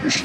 Just...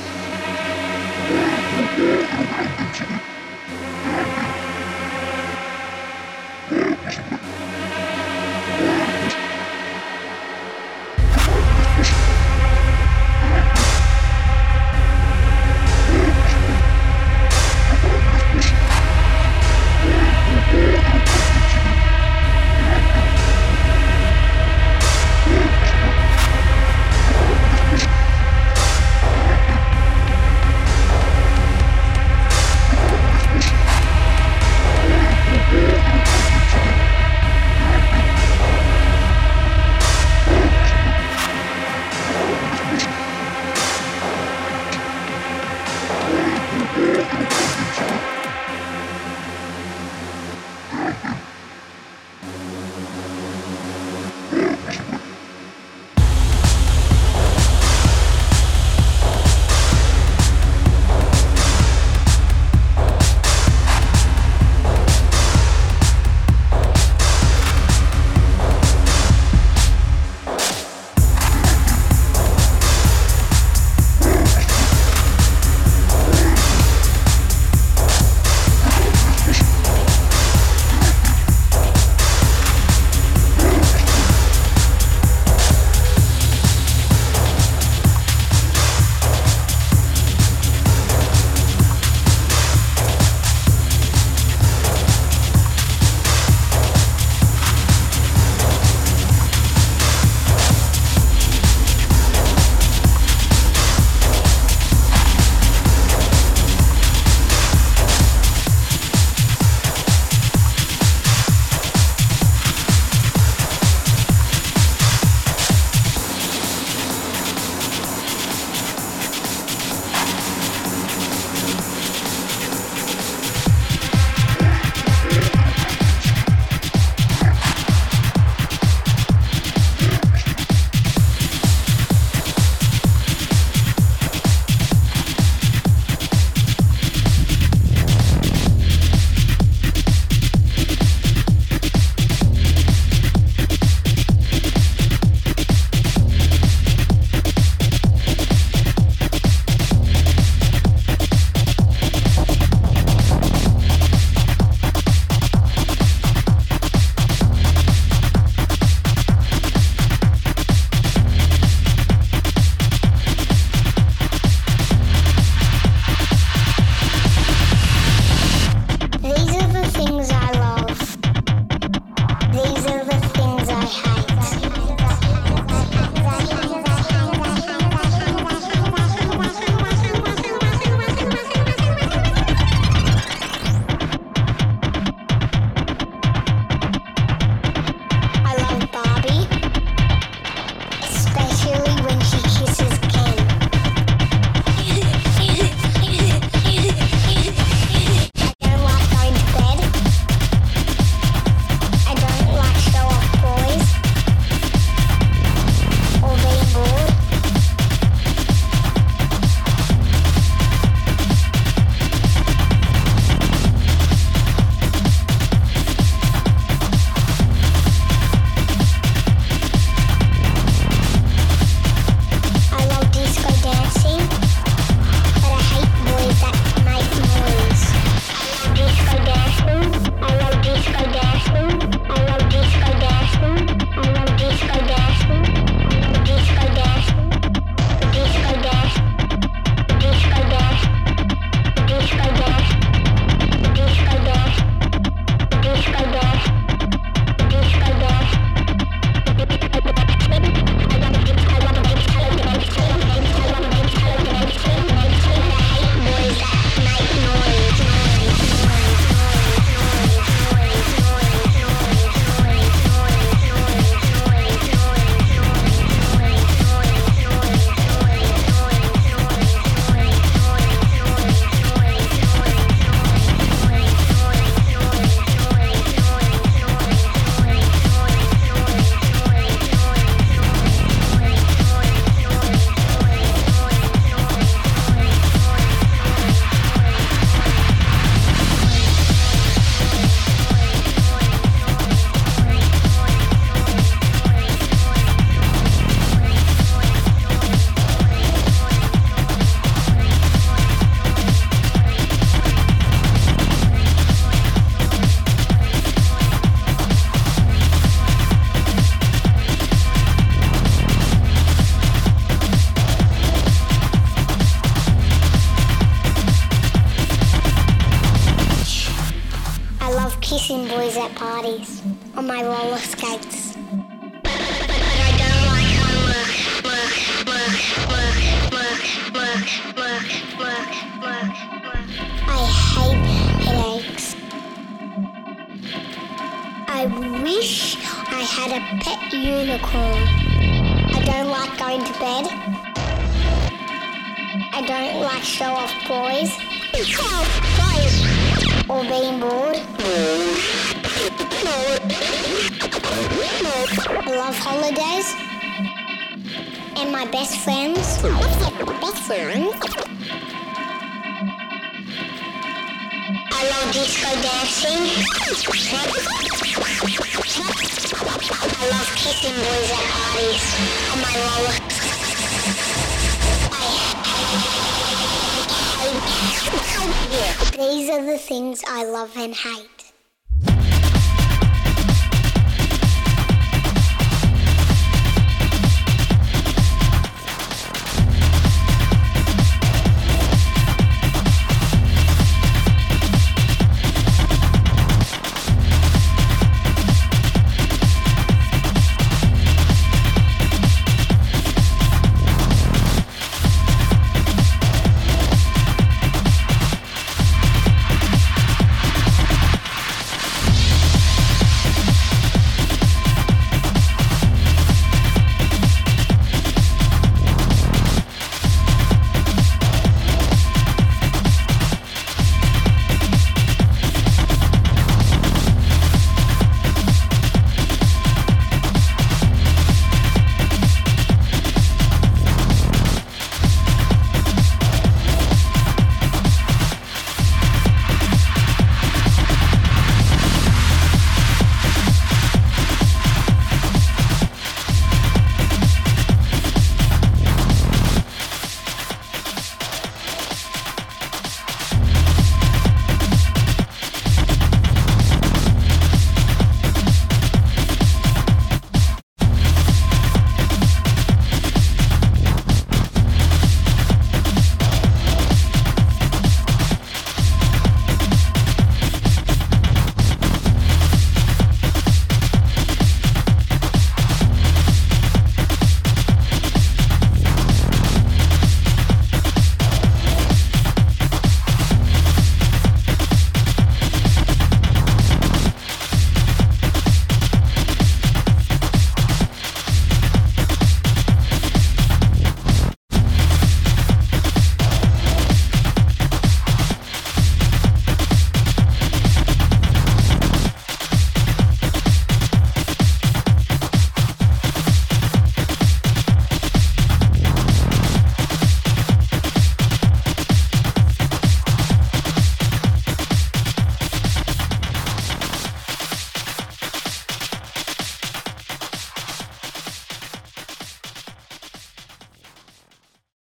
love and hate.